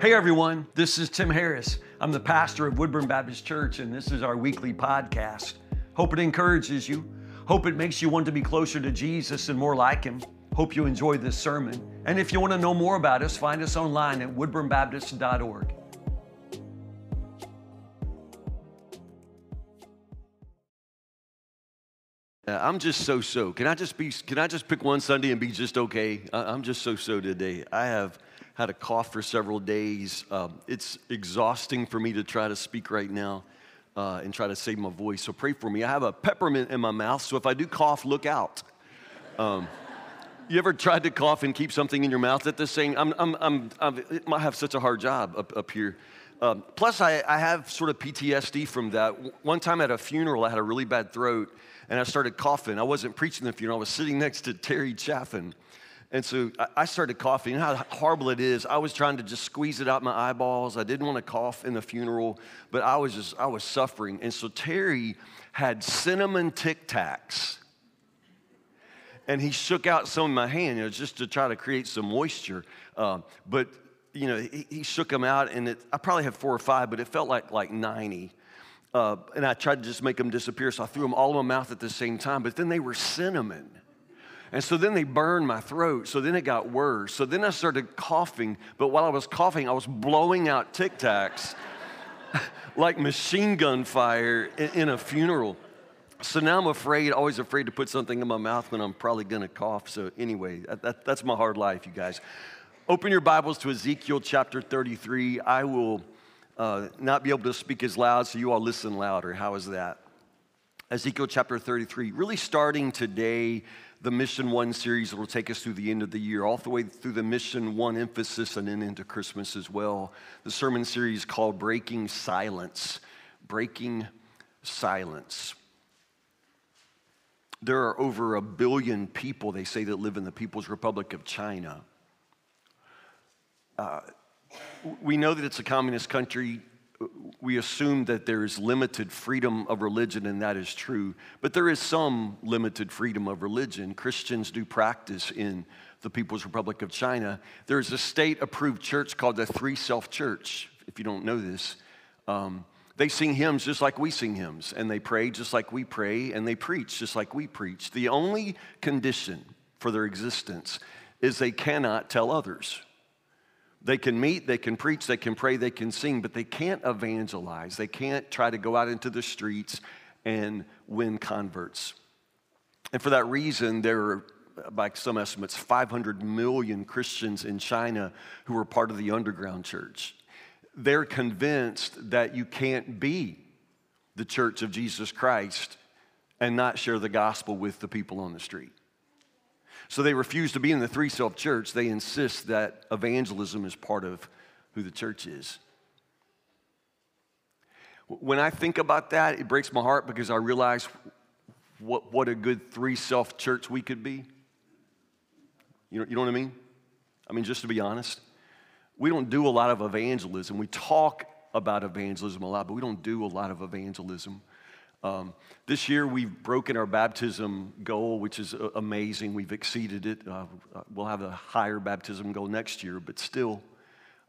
Hey everyone, this is Tim Harris. I'm the pastor of Woodburn Baptist Church, and this is our weekly podcast. Hope it encourages you. Hope it makes you want to be closer to Jesus and more like Him. Hope you enjoy this sermon. And if you want to know more about us, find us online at woodburnbaptist.org. Uh, I'm just so so. Can I just be? Can I just pick one Sunday and be just okay? I- I'm just so so today. I have had a cough for several days. Um, it's exhausting for me to try to speak right now uh, and try to save my voice. So pray for me. I have a peppermint in my mouth, so if I do cough, look out. Um, you ever tried to cough and keep something in your mouth at the same? I'm, I'm, I'm, I'm I have such a hard job up, up here. Um, plus, I, I have sort of PTSD from that. One time at a funeral, I had a really bad throat and I started coughing. I wasn't preaching the funeral, I was sitting next to Terry Chaffin. And so I started coughing. You know how horrible it is? I was trying to just squeeze it out my eyeballs. I didn't want to cough in the funeral, but I was just, I was suffering. And so Terry had cinnamon Tic Tacs. And he shook out some in my hand, you know, just to try to create some moisture. Uh, but, you know, he, he shook them out, and it, I probably had four or five, but it felt like, like 90. Uh, and I tried to just make them disappear, so I threw them all in my mouth at the same time, but then they were cinnamon. And so then they burned my throat. So then it got worse. So then I started coughing. But while I was coughing, I was blowing out Tic Tacs like machine gun fire in, a funeral. So now I'm afraid, always afraid to put something in my mouth when I'm probably going to cough. So anyway, that, that's my hard life, you guys. Open your Bibles to Ezekiel chapter 33. I will uh, not be able to speak as loud, so you all listen louder. How is that? Ezekiel chapter 33, really starting today, the Mission One series that will take us through the end of the year, all the way through the Mission One emphasis and then into Christmas as well. The sermon series called Breaking Silence. Breaking Silence. There are over a billion people, they say, that live in the People's Republic of China. Uh, we know that it's a communist country. We assume that there is limited freedom of religion, and that is true. But there is some limited freedom of religion. Christians do practice in the People's Republic of China. There's a state approved church called the Three Self Church, if you don't know this. Um, they sing hymns just like we sing hymns, and they pray just like we pray, and they preach just like we preach. The only condition for their existence is they cannot tell others. They can meet, they can preach, they can pray, they can sing, but they can't evangelize. They can't try to go out into the streets and win converts. And for that reason, there are, by some estimates, 500 million Christians in China who are part of the underground church. They're convinced that you can't be the church of Jesus Christ and not share the gospel with the people on the street. So they refuse to be in the three self church. They insist that evangelism is part of who the church is. When I think about that, it breaks my heart because I realize what, what a good three self church we could be. You know, you know what I mean? I mean, just to be honest, we don't do a lot of evangelism. We talk about evangelism a lot, but we don't do a lot of evangelism. Um, this year, we've broken our baptism goal, which is uh, amazing. We've exceeded it. Uh, uh, we'll have a higher baptism goal next year, but still,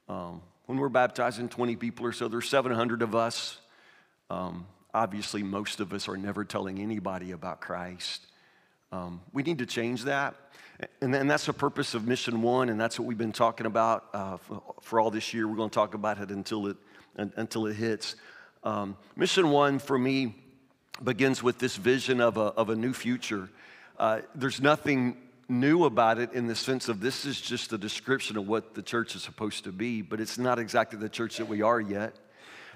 um, when we're baptizing 20 people or so, there's 700 of us. Um, obviously, most of us are never telling anybody about Christ. Um, we need to change that. And, then that's the purpose of Mission One, and that's what we've been talking about uh, for, for, all this year. We're going to talk about it until it, until it hits. Um, Mission One, for me, begins with this vision of a, of a new future. Uh, there's nothing new about it in the sense of this is just a description of what the church is supposed to be, but it's not exactly the church that we are yet.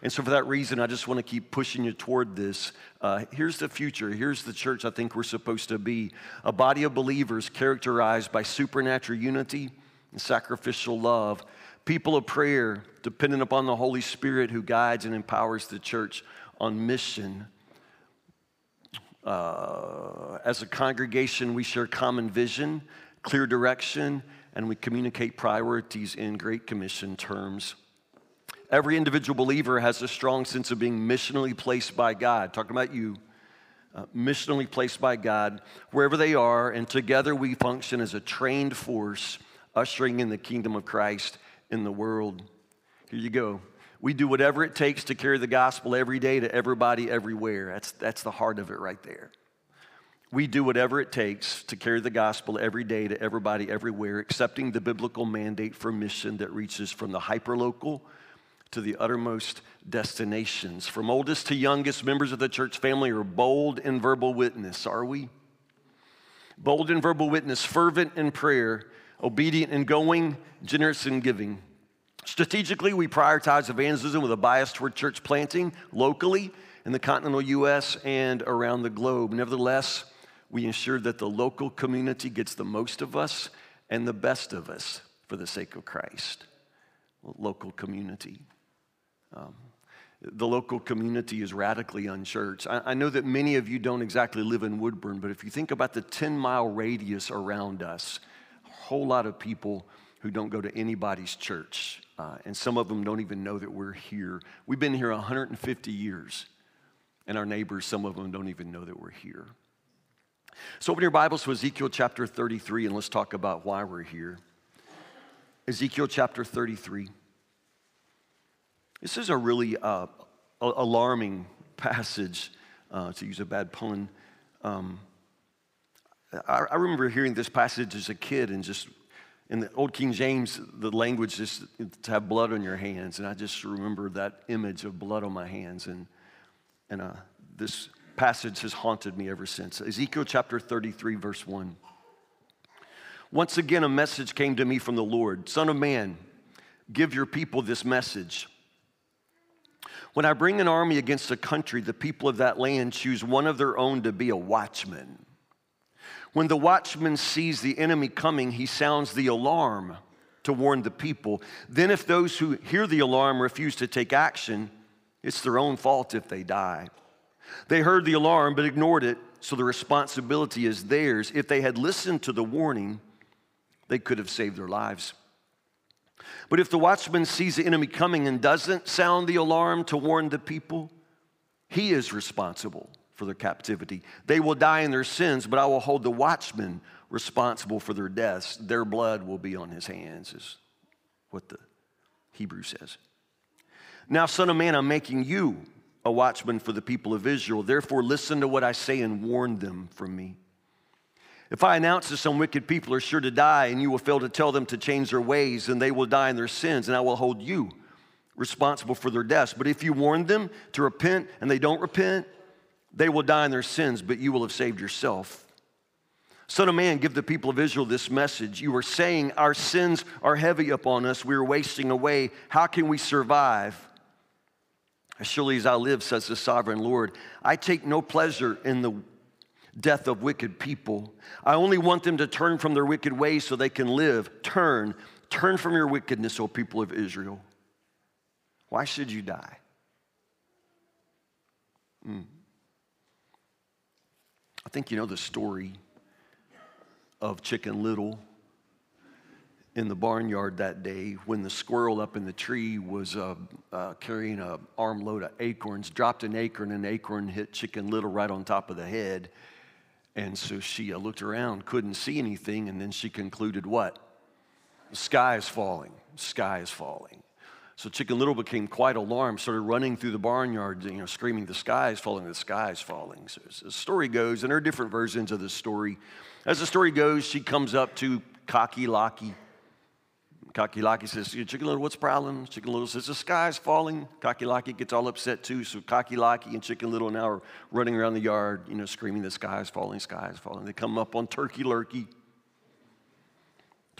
And so, for that reason, I just want to keep pushing you toward this. Uh, here's the future. Here's the church I think we're supposed to be a body of believers characterized by supernatural unity and sacrificial love, people of prayer dependent upon the Holy Spirit who guides and empowers the church on mission uh, as a congregation, we share common vision, clear direction, and we communicate priorities in Great Commission terms. Every individual believer has a strong sense of being missionally placed by God. Talking about you, uh, missionally placed by God, wherever they are, and together we function as a trained force ushering in the kingdom of Christ in the world. Here you go. We do whatever it takes to carry the gospel every day to everybody, everywhere. That's, that's the heart of it right there. We do whatever it takes to carry the gospel every day to everybody, everywhere, accepting the biblical mandate for mission that reaches from the hyperlocal to the uttermost destinations. From oldest to youngest, members of the church family are bold in verbal witness, are we? Bold in verbal witness, fervent in prayer, obedient in going, generous in giving. Strategically, we prioritize evangelism with a bias toward church planting locally in the continental U.S. and around the globe. Nevertheless, we ensure that the local community gets the most of us and the best of us for the sake of Christ. Local community. Um, the local community is radically unchurched. I, I know that many of you don't exactly live in Woodburn, but if you think about the 10 mile radius around us, a whole lot of people who don't go to anybody's church. Uh, and some of them don't even know that we're here. We've been here 150 years, and our neighbors, some of them don't even know that we're here. So open your Bibles to Ezekiel chapter 33, and let's talk about why we're here. Ezekiel chapter 33. This is a really uh, alarming passage, uh, to use a bad pun. Um, I, I remember hearing this passage as a kid and just in the old King James, the language is to have blood on your hands. And I just remember that image of blood on my hands. And, and uh, this passage has haunted me ever since. Ezekiel chapter 33, verse 1. Once again, a message came to me from the Lord Son of man, give your people this message. When I bring an army against a country, the people of that land choose one of their own to be a watchman. When the watchman sees the enemy coming, he sounds the alarm to warn the people. Then, if those who hear the alarm refuse to take action, it's their own fault if they die. They heard the alarm but ignored it, so the responsibility is theirs. If they had listened to the warning, they could have saved their lives. But if the watchman sees the enemy coming and doesn't sound the alarm to warn the people, he is responsible for their captivity. They will die in their sins, but I will hold the watchman responsible for their deaths. Their blood will be on his hands, is what the Hebrew says. Now, Son of Man, I'm making you a watchman for the people of Israel. Therefore, listen to what I say and warn them from me. If I announce that some wicked people are sure to die, and you will fail to tell them to change their ways, then they will die in their sins, and I will hold you responsible for their deaths. But if you warn them to repent and they don't repent, they will die in their sins, but you will have saved yourself. Son of man, give the people of Israel this message. You are saying, Our sins are heavy upon us. We are wasting away. How can we survive? As surely as I live, says the sovereign Lord, I take no pleasure in the death of wicked people. I only want them to turn from their wicked ways so they can live. Turn, turn from your wickedness, O people of Israel. Why should you die? Mm. I think you know the story of Chicken Little in the barnyard that day when the squirrel up in the tree was uh, uh, carrying an armload of acorns, dropped an acorn, and an acorn hit Chicken Little right on top of the head. And so she uh, looked around, couldn't see anything, and then she concluded what? The sky is falling. Sky is falling. So Chicken Little became quite alarmed, started running through the barnyard, you know, screaming, The sky is falling, the sky is falling. So the story goes, and there are different versions of the story. As the story goes, she comes up to Cocky Locky. Cocky Locky says, Chicken Little, what's the problem? Chicken Little says, The sky is falling. Cocky Locky gets all upset too. So Cocky Locky and Chicken Little now are running around the yard, you know, screaming, The sky is falling, the sky is falling. They come up on Turkey Lurkey.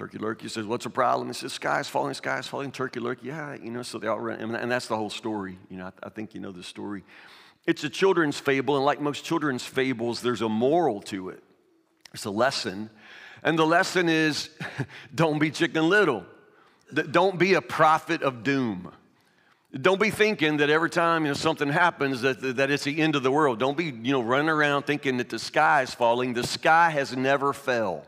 Turkey Lurkey says, What's the problem? He says, Sky's falling, sky's falling. Turkey Lurkey, yeah, you know, so they all run. And that's the whole story. You know, I, think you know the story. It's a children's fable, and like most children's fables, there's a moral to it. It's a lesson. And the lesson is don't be chicken little. Don't be a prophet of doom. Don't be thinking that every time you know, something happens that, that it's the end of the world. Don't be you know, running around thinking that the sky is falling. The sky has never fell.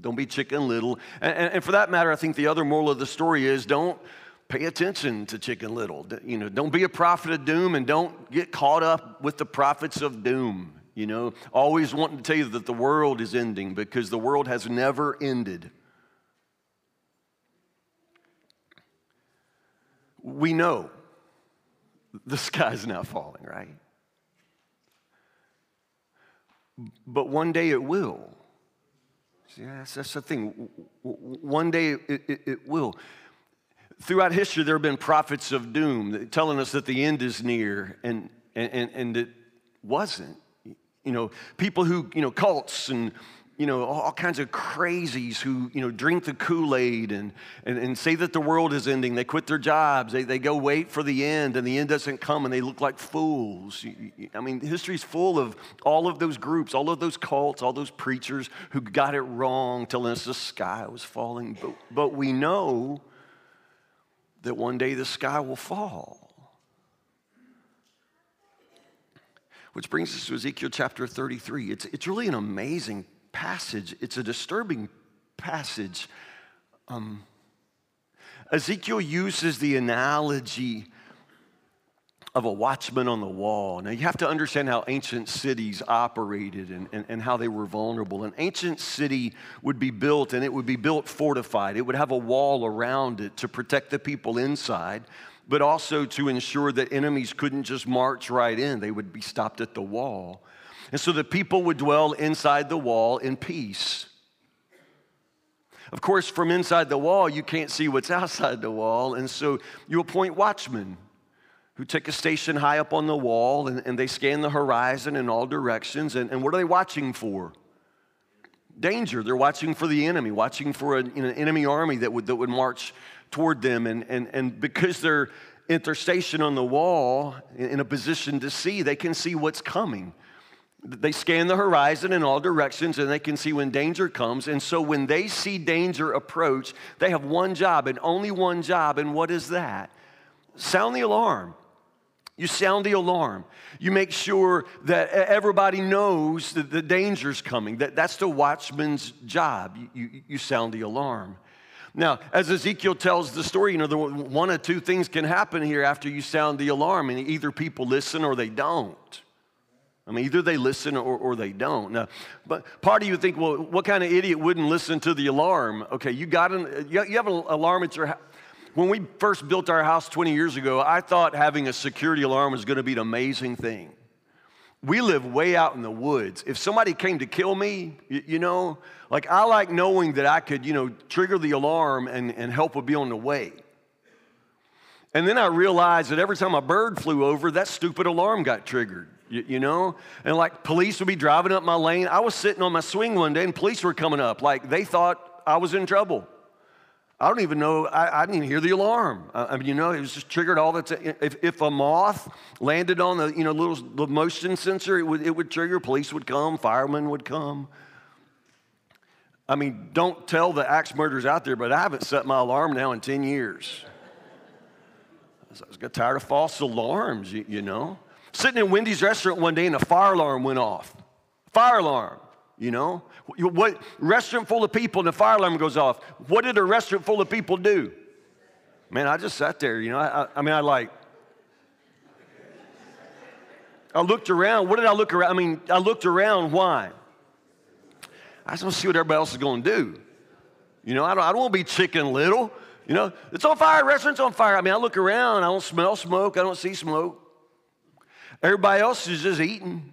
Don't be chicken little. And, and, for that matter, I think the other moral of the story is don't pay attention to chicken little. You know, don't be a prophet of doom and don't get caught up with the prophets of doom. You know, always wanting to tell you that the world is ending because the world has never ended. we know the sky's not falling, right? But one day it will. See, that's, that's the thing. One day it, it, it will. Throughout history, there have been prophets of doom telling us that the end is near, and, and, and it wasn't. You know, people who, you know, cults and you know, all kinds of crazies who, you know, drink the Kool-Aid and, and, and say that the world is ending. They quit their jobs. They, they go wait for the end and the end doesn't come and they look like fools. I mean, history's full of all of those groups, all of those cults, all those preachers who got it wrong, telling us the sky was falling. But, but we know that one day the sky will fall. Which brings us to Ezekiel chapter 33. It's, it's really an amazing passage. It's a disturbing passage. Um, Ezekiel uses the analogy of a watchman on the wall. Now, you have to understand how ancient cities operated and, and, and, how they were vulnerable. An ancient city would be built, and it would be built fortified. It would have a wall around it to protect the people inside, but also to ensure that enemies couldn't just march right in. They would be stopped at the wall. And so the people would dwell inside the wall in peace. Of course, from inside the wall, you can't see what's outside the wall. And so you appoint watchmen who take a station high up on the wall and, and they scan the horizon in all directions. And, and what are they watching for? Danger. They're watching for the enemy, watching for an, an enemy army that would, that would march toward them. And, and, and because they're at their station on the wall in, in a position to see, they can see what's coming. They scan the horizon in all directions and they can see when danger comes. And so when they see danger approach, they have one job and only one job. And what is that? Sound the alarm. You sound the alarm. You make sure that everybody knows that the danger's coming. That, that's the watchman's job. You, you, you sound the alarm. Now, as Ezekiel tells the story, you know, the, one of two things can happen here after you sound the alarm, and either people listen or they don't. I mean, either they listen or, or they don't. Now, but part of you think, well, what kind of idiot wouldn't listen to the alarm? Okay, you got an, you have an alarm at your house. When we first built our house 20 years ago, I thought having a security alarm was going to be an amazing thing. We live way out in the woods. If somebody came to kill me, you, you know, like I like knowing that I could, you know, trigger the alarm and, and help would be on the way. And then I realized that every time a bird flew over, that stupid alarm got triggered you, you, know? And like police would be driving up my lane. I was sitting on my swing one day and police were coming up. Like they thought I was in trouble. I don't even know, I, I didn't even hear the alarm. I, I, mean, you know, it was just triggered all the time. If, if a moth landed on the, you know, little the motion sensor, it would, it would trigger. Police would come, firemen would come. I mean, don't tell the axe murderers out there, but I haven't set my alarm now in 10 years. I was got tired of false alarms, you, you know. Sitting in Wendy's restaurant one day and a fire alarm went off. Fire alarm, you know? What restaurant full of people and the fire alarm goes off. What did a restaurant full of people do? Man, I just sat there, you know. I, I, I mean, I like, I looked around. What did I look around? I mean, I looked around. Why? I just want to see what everybody else is going to do. You know, I don't, I don't want to be chicken little. You know, it's on fire, restaurant's on fire. I mean, I look around, I don't smell smoke, I don't see smoke. Everybody else is just eating.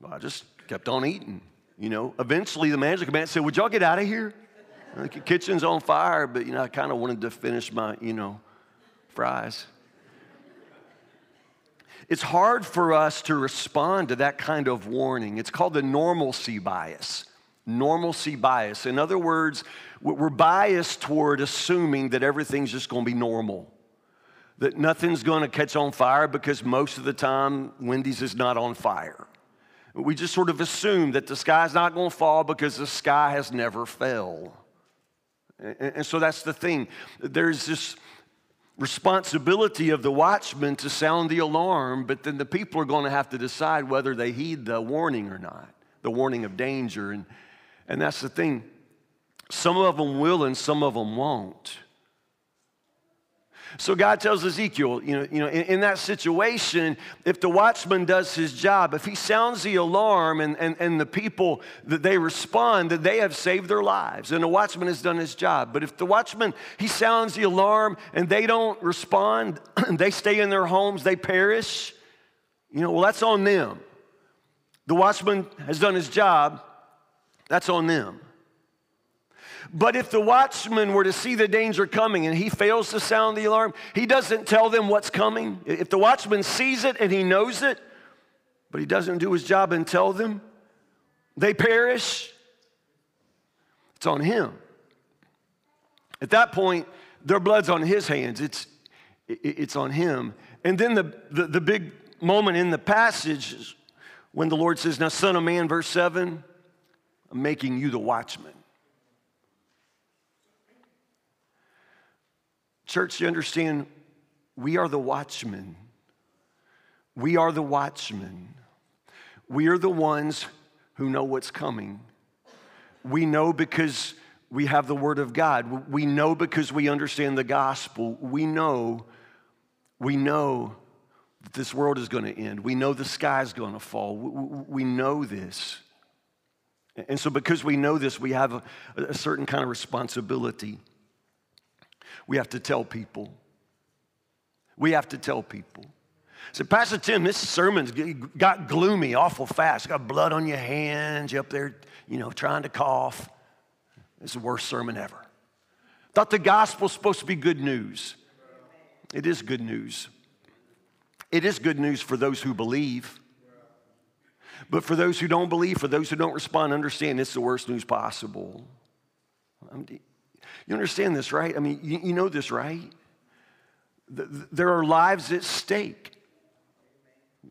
Well, I just kept on eating. You know, eventually the manager came and said, Would y'all get out of here? The kitchen's on fire, but you know, I kind of wanted to finish my, you know, fries. It's hard for us to respond to that kind of warning. It's called the normalcy bias. Normalcy bias. In other words, we're biased toward assuming that everything's just going to be normal that nothing's going to catch on fire because most of the time Wendy's is not on fire. We just sort of assume that the sky's not going to fall because the sky has never fell. And, so that's the thing. There's this responsibility of the watchman to sound the alarm, but then the people are going to have to decide whether they heed the warning or not, the warning of danger. And, and that's the thing. Some of them will and some of them won't. So God tells Ezekiel, you know, you know in, in, that situation, if the watchman does his job, if he sounds the alarm and, and, and the people that they respond, that they have saved their lives. And the watchman has done his job. But if the watchman, he sounds the alarm and they don't respond, they stay in their homes, they perish, you know, well, that's on them. The watchman has done his job, that's on them. But if the watchman were to see the danger coming and he fails to sound the alarm, he doesn't tell them what's coming. If the watchman sees it and he knows it, but he doesn't do his job and tell them, they perish. It's on him. At that point, their blood's on his hands. It's, it's on him. And then the, the, the big moment in the passage is when the Lord says, Now, son of man, verse 7, I'm making you the watchman. Church, you understand, we are the watchmen. We are the watchmen. We are the ones who know what's coming. We know because we have the Word of God. We know because we understand the gospel. We know, we know that this world is going to end. We know the sky is going to fall. We know this. And so, because we know this, we have a certain kind of responsibility we have to tell people. We have to tell people. So, Pastor Tim, this sermon's got gloomy awful fast. Got blood on your hands. You up there, you know, trying to cough. It's the worst sermon ever. Thought the gospel's supposed to be good news. It is good news. It is good news for those who believe. But for those who don't believe, for those who don't respond, understand it's the worst news possible. You understand this, right? I mean, you, you know this, right? There are lives at stake.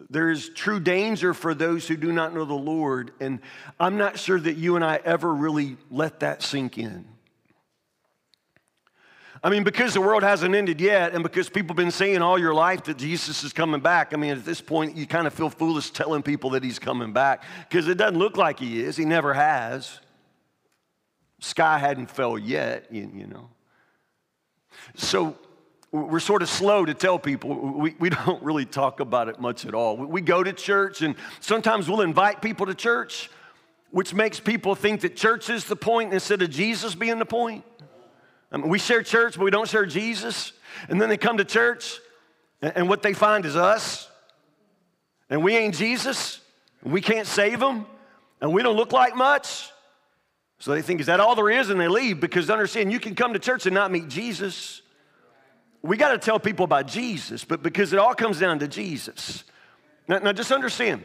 There is true danger for those who do not know the Lord. And I'm not sure that you and I ever really let that sink in. I mean, because the world hasn't ended yet, and because people have been saying all your life that Jesus is coming back, I mean, at this point, you kind of feel foolish telling people that he's coming back because it doesn't look like he is. He never has. Sky hadn't fell yet, you, you know. So we're sort of slow to tell people. We, we don't really talk about it much at all. We go to church, and sometimes we'll invite people to church, which makes people think that church is the point instead of Jesus being the point. I mean, we share church, but we don't share Jesus. And then they come to church, and what they find is us. And we ain't Jesus, and we can't save them, and we don't look like much. So they think, is that all there is? And they leave because understand you can come to church and not meet Jesus. We got to tell people about Jesus, but because it all comes down to Jesus. Now, now just understand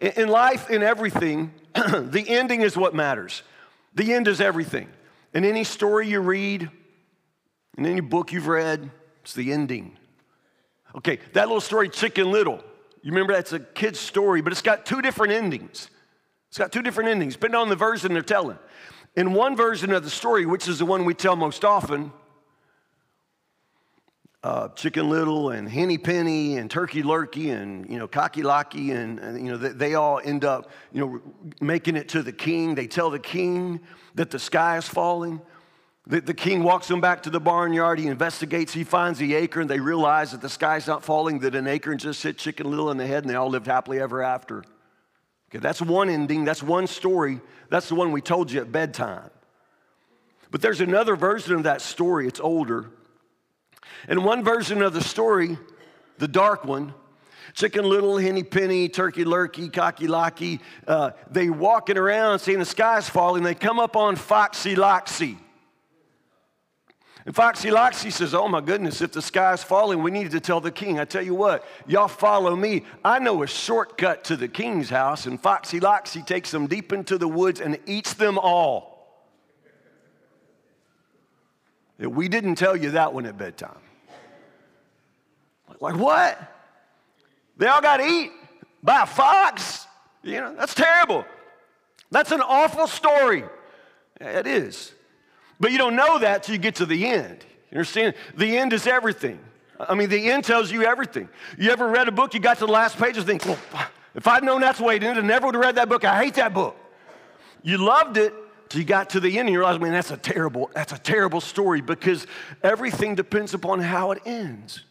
in, in life, in everything, the ending is what matters. The end is everything. In any story you read, in any book you've read, it's the ending. Okay, that little story, Chicken Little, you remember that's a kid's story, but it's got two different endings. It's got two different endings, depending on the version they're telling. In one version of the story, which is the one we tell most often, uh, Chicken Little and Henny Penny and Turkey Lurkey and you know Cocky Locky and, and, you know they, they, all end up you know making it to the king. They tell the king that the sky is falling. The, the king walks them back to the barnyard. He investigates. He finds the acorn. They realize that the sky's not falling. That an acorn just hit Chicken Little in the head, and they all lived happily ever after. Okay, that's one ending, that's one story. That's the one we told you at bedtime. But there's another version of that story, it's older. And one version of the story, the dark one, Chicken Little, Henny Penny, Turkey Lurkey, Cocky Locky, uh, they walking around seeing the skies falling. They come up on Foxy Loxy. And Foxy Loxy says, Oh my goodness, if the sky's falling, we need to tell the king. I tell you what, y'all follow me. I know a shortcut to the king's house. And Foxy Loxy takes them deep into the woods and eats them all. We didn't tell you that one at bedtime. Like, what? They all got to eat by a fox? You know, that's terrible. That's an awful story. It is. But you don't know that till you get to the end. You understand? The end is everything. I mean, the end tells you everything. You ever read a book, you got to the last page and think, if I'd known that's the way it ended, I never would have read that book. I hate that book. You loved it, So you got to the end and you realize, man, that's a terrible, that's a terrible story because everything depends upon how it ends.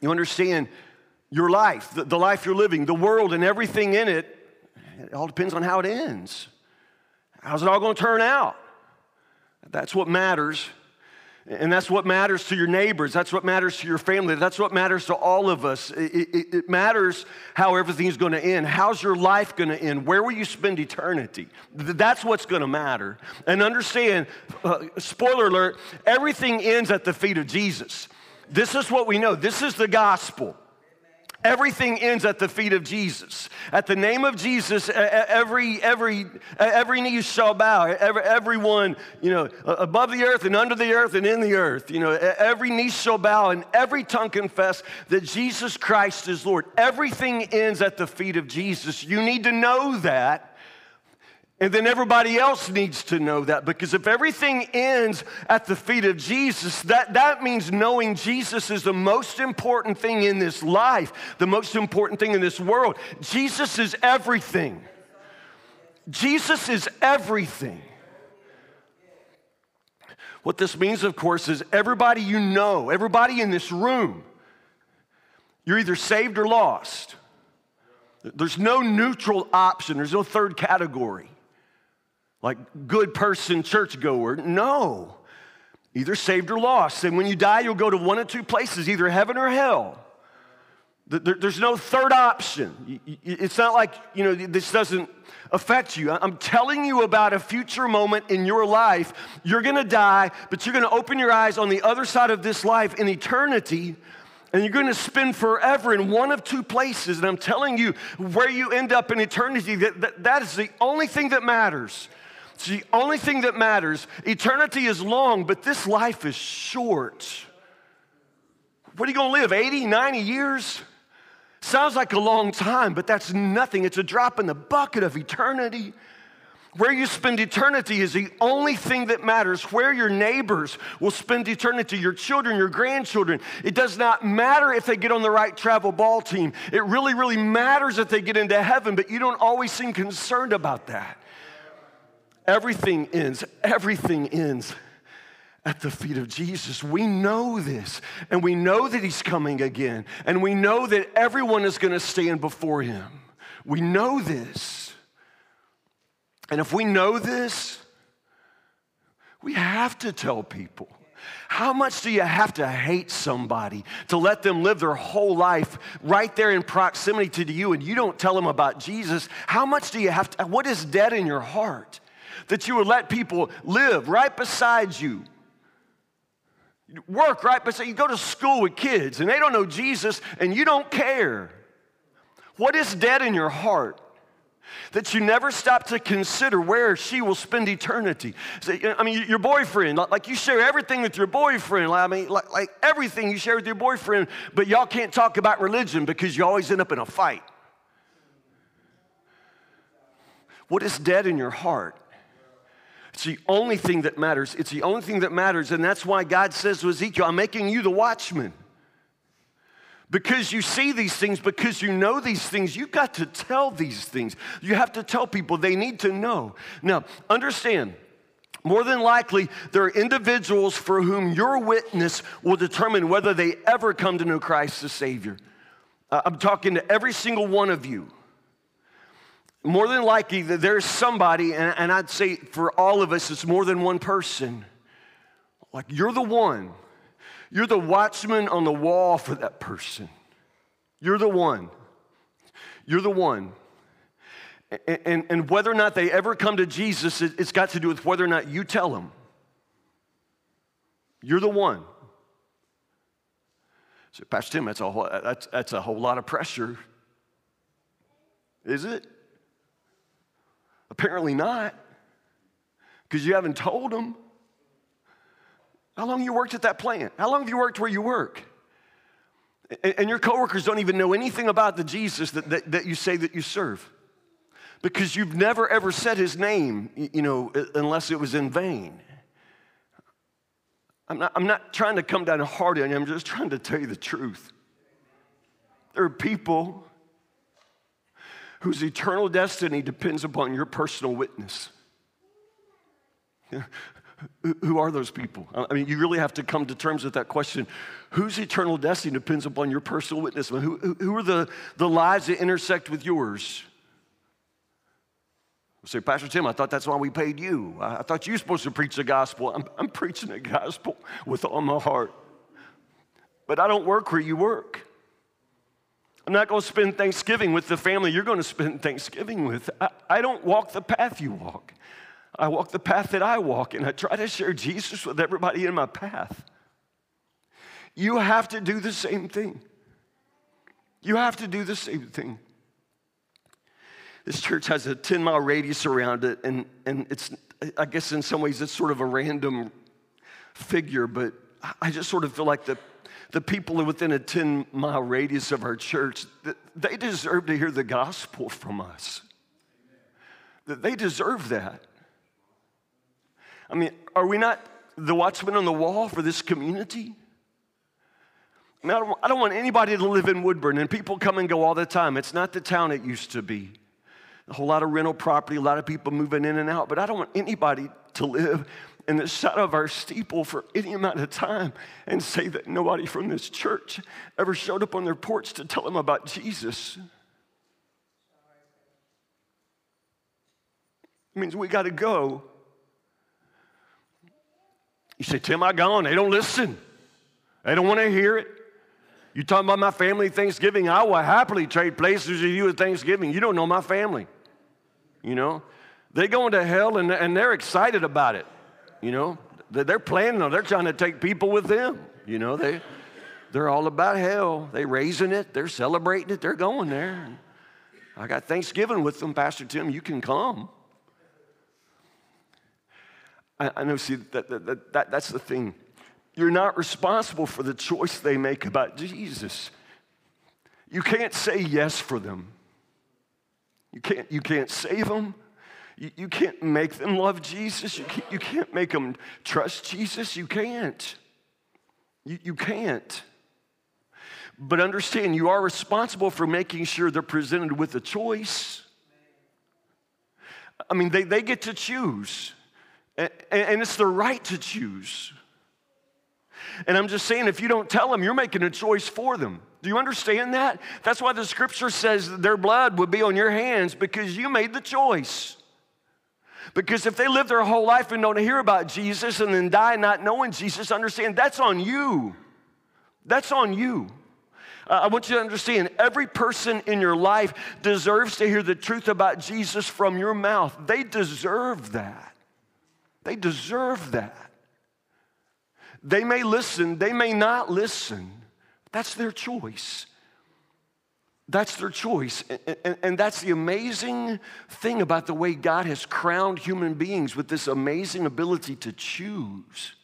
You understand your life, the, the life you're living, the world and everything in it, it all depends on how it ends. How's it all going to turn out? That's what matters. And that's what matters to your neighbors. That's what matters to your family. That's what matters to all of us. It, it, it matters how everything's going to end. How's your life going to end? Where will you spend eternity? That's what's going to matter. And understand, uh, spoiler alert, everything ends at the feet of Jesus. This is what we know. This is the gospel. Everything ends at the feet of Jesus. At the name of Jesus, every, every, every knee shall bow. Every, everyone, you know, above the earth and under the earth and in the earth, you know, every knee shall bow and every tongue confess that Jesus Christ is Lord. Everything ends at the feet of Jesus. You need to know that and then everybody else needs to know that because if everything ends at the feet of Jesus, that, that means knowing Jesus is the most important thing in this life, the most important thing in this world. Jesus is everything. Jesus is everything. What this means, of course, is everybody you know, everybody in this room, you're either saved or lost. There's no neutral option, there's no third category like good person, churchgoer. No. Either saved or lost. And when you die, you'll go to one of two places, either heaven or hell. There's no third option. It's not like, you know, this doesn't affect you. I'm telling you about a future moment in your life. You're gonna die, but you're gonna open your eyes on the other side of this life in eternity, and you're gonna spend forever in one of two places. And I'm telling you, where you end up in eternity, that, that, that is the only thing that matters. It's the only thing that matters. Eternity is long, but this life is short. What are you going to live, 80, 90 years? Sounds like a long time, but that's nothing. It's a drop in the bucket of eternity. Where you spend eternity is the only thing that matters. Where your neighbors will spend eternity, your children, your grandchildren. It does not matter if they get on the right travel ball team. It really, really matters if they get into heaven, but you don't always seem concerned about that. Everything ends, everything ends at the feet of Jesus. We know this, and we know that He's coming again, and we know that everyone is going to stand before Him. We know this. And if we know this, we have to tell people. How much do you have to hate somebody to let them live their whole life right there in proximity to you and you don't tell them about Jesus? How much do you have to? What is dead in your heart? That you would let people live right beside you. Work right beside you. Go to school with kids and they don't know Jesus and you don't care. What is dead in your heart? that you never stop to consider where she will spend eternity. I mean, your boyfriend, like you share everything with your boyfriend. I mean, like, like everything you share with your boyfriend, but y'all can't talk about religion because you always end up in a fight. What is dead in your heart? It's the only thing that matters. It's the only thing that matters. And that's why God says to Ezekiel, I'm making you the watchman. Because you see these things, because you know these things, you've got to tell these things. You have to tell people, they need to know. Now, understand, more than likely, there are individuals for whom your witness will determine whether they ever come to know Christ as Savior. Uh, I'm talking to every single one of you more than likely there's somebody, and, and I'd say for all of us, it's more than one person. Like you're the one, you're the watchman on the wall for that person. You're the one. You're the one. And, and, and whether or not they ever come to Jesus, it, it's got to do with whether or not you tell them. You're the one. So, Pastor Tim, that's a whole, that's, that's a whole lot of pressure. Is it? Apparently not, because you haven't told them. How long you worked at that plant? How long have you worked where you work? And your coworkers don't even know anything about the Jesus that, that, that you say that you serve because you've never ever said his name, you know, unless it was in vain. I'm not, I'm not trying to come down hard on you, I'm just trying to tell you the truth. There are people whose eternal destiny depends upon your personal witness. Who are those people? I mean, you really have to come to terms with that question. Whose eternal destiny depends upon your personal witness? Who, who are the, the lives that intersect with yours? Say, Pastor Tim, I thought that's why we paid you. I, I thought you were supposed to preach the gospel. I'm, I'm preaching the gospel with all my heart. But I don't work where you work. I'm not going to spend Thanksgiving with the family you're going to spend Thanksgiving with. I, I don't walk the path you walk. I walk the path that I walk, and I try to share Jesus with everybody in my path. You have to do the same thing. You have to do the same thing. This church has a 10 mile radius around it, and, and it's, I guess in some ways, it's sort of a random figure, but I just sort of feel like the, the people within a 10 mile radius of our church, they deserve to hear the gospel from us. They deserve that. I mean, are we not the watchman on the wall for this community? I, mean, I, don't, I don't want anybody to live in Woodburn, and people come and go all the time. It's not the town it used to be a whole lot of rental property, a lot of people moving in and out, but I don't want anybody to live in the shadow of our steeple for any amount of time and say that nobody from this church ever showed up on their porch to tell them about Jesus. It means we got to go. You say, Tim, I gone. They don't listen. They don't want to hear it. You talking about my family Thanksgiving? I will happily trade places with you at Thanksgiving. You don't know my family. You know, they go into hell and, and they're excited about it. You know, they're planning on, they're trying to take people with them. You know, they, they're all about hell. They're raising it, they're celebrating it, they're going there. I got Thanksgiving with them, Pastor Tim. You can come. I, I know, see, that, that, that, that's the thing. You're not responsible for the choice they make about Jesus. You can't say yes for them. You can't, you can't save them. You, you can't make them love Jesus. You can't, you can't make them trust Jesus. You can't. You, you can't. But understand, you are responsible for making sure they're presented with a choice. I mean, they, they get to choose, and, and it's their right to choose. And I'm just saying, if you don't tell them, you're making a choice for them. Do you understand that? That's why the scripture says their blood would be on your hands because you made the choice. Because if they live their whole life and don't hear about Jesus and then die not knowing Jesus, understand that's on you. That's on you. Uh, I want you to understand every person in your life deserves to hear the truth about Jesus from your mouth. They deserve that. They deserve that. They may listen, they may not listen. That's their choice. That's their choice. And, that's the amazing thing about the way God has crowned human beings with this amazing ability to choose.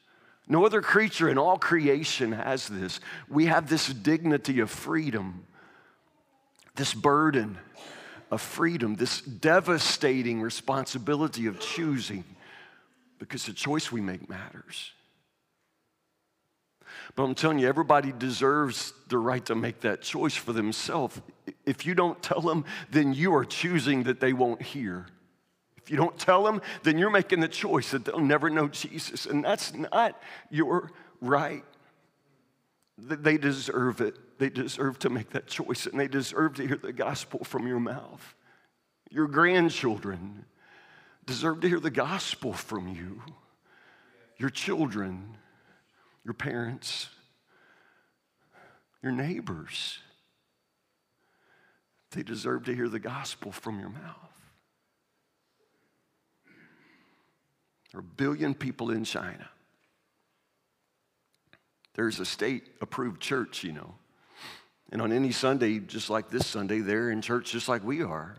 No other creature in all creation has this. We have this dignity of freedom, this burden of freedom, this devastating responsibility of choosing, because the choice we make matters. But I'm telling you, everybody deserves the right to make that choice for themselves. If you don't tell them, then you are choosing that they won't hear. If you don't tell them, then you're making the choice that they'll never know Jesus. And that's not your right. They deserve it. They deserve to make that choice, and they deserve to hear the gospel from your mouth. Your grandchildren deserve to hear the gospel from you. Your children your parents, your neighbors. They deserve to hear the gospel from your mouth. There are a billion people in China. There's a state approved church, you know. And on any Sunday, just like this Sunday, they're in church just like we are.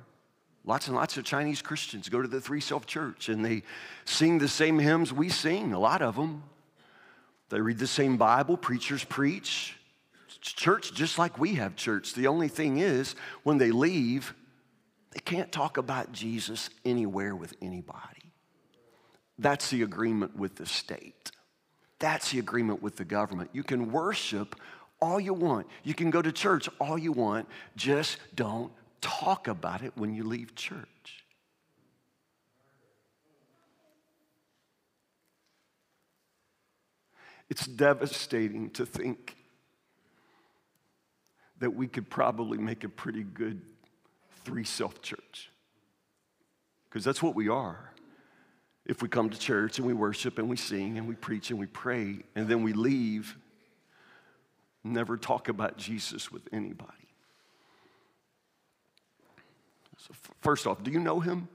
Lots and lots of Chinese Christians go to the Three Self Church and they sing the same hymns we sing, a lot of them. They read the same Bible, preachers preach. church just like we have church. The only thing is, when they leave, they can't talk about Jesus anywhere with anybody. That's the agreement with the state. That's the agreement with the government. You can worship all you want, you can go to church all you want, just don't talk about it when you leave church. It's devastating to think that we could probably make a pretty good three self church. Because that's what we are. If we come to church and we worship and we sing and we preach and we pray and then we leave, never talk about Jesus with anybody. So, first off, do you know him?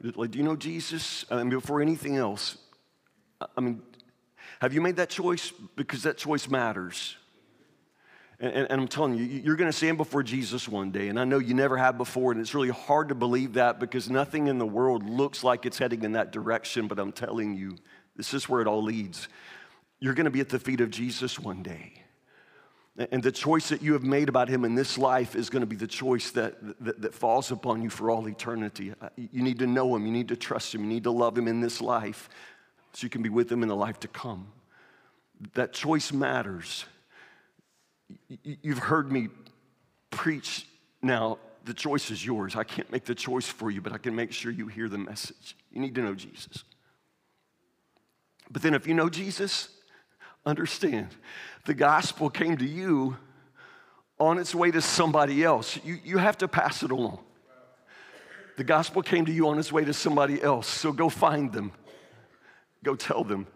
Like, do you know Jesus? I mean, before anything else, I mean, have you made that choice? Because that choice matters. And, and, and I'm telling you, you're going to stand before Jesus one day. And I know you never have before. And it's really hard to believe that because nothing in the world looks like it's heading in that direction. But I'm telling you, this is where it all leads. You're going to be at the feet of Jesus one day. And the choice that you have made about him in this life is going to be the choice that, that, that, falls upon you for all eternity. Uh, you need to know him, you need to trust him, you need to love him in this life so you can be with them in the life to come. That choice matters. You've heard me preach now. The choice is yours. I can't make the choice for you, but I can make sure you hear the message. You need to know Jesus. But then, if you know Jesus, understand the gospel came to you on its way to somebody else. You, you have to pass it along. The gospel came to you on its way to somebody else, so go find them. Go tell them.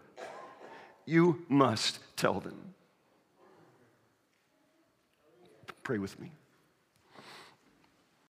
You must tell them. Pray with me.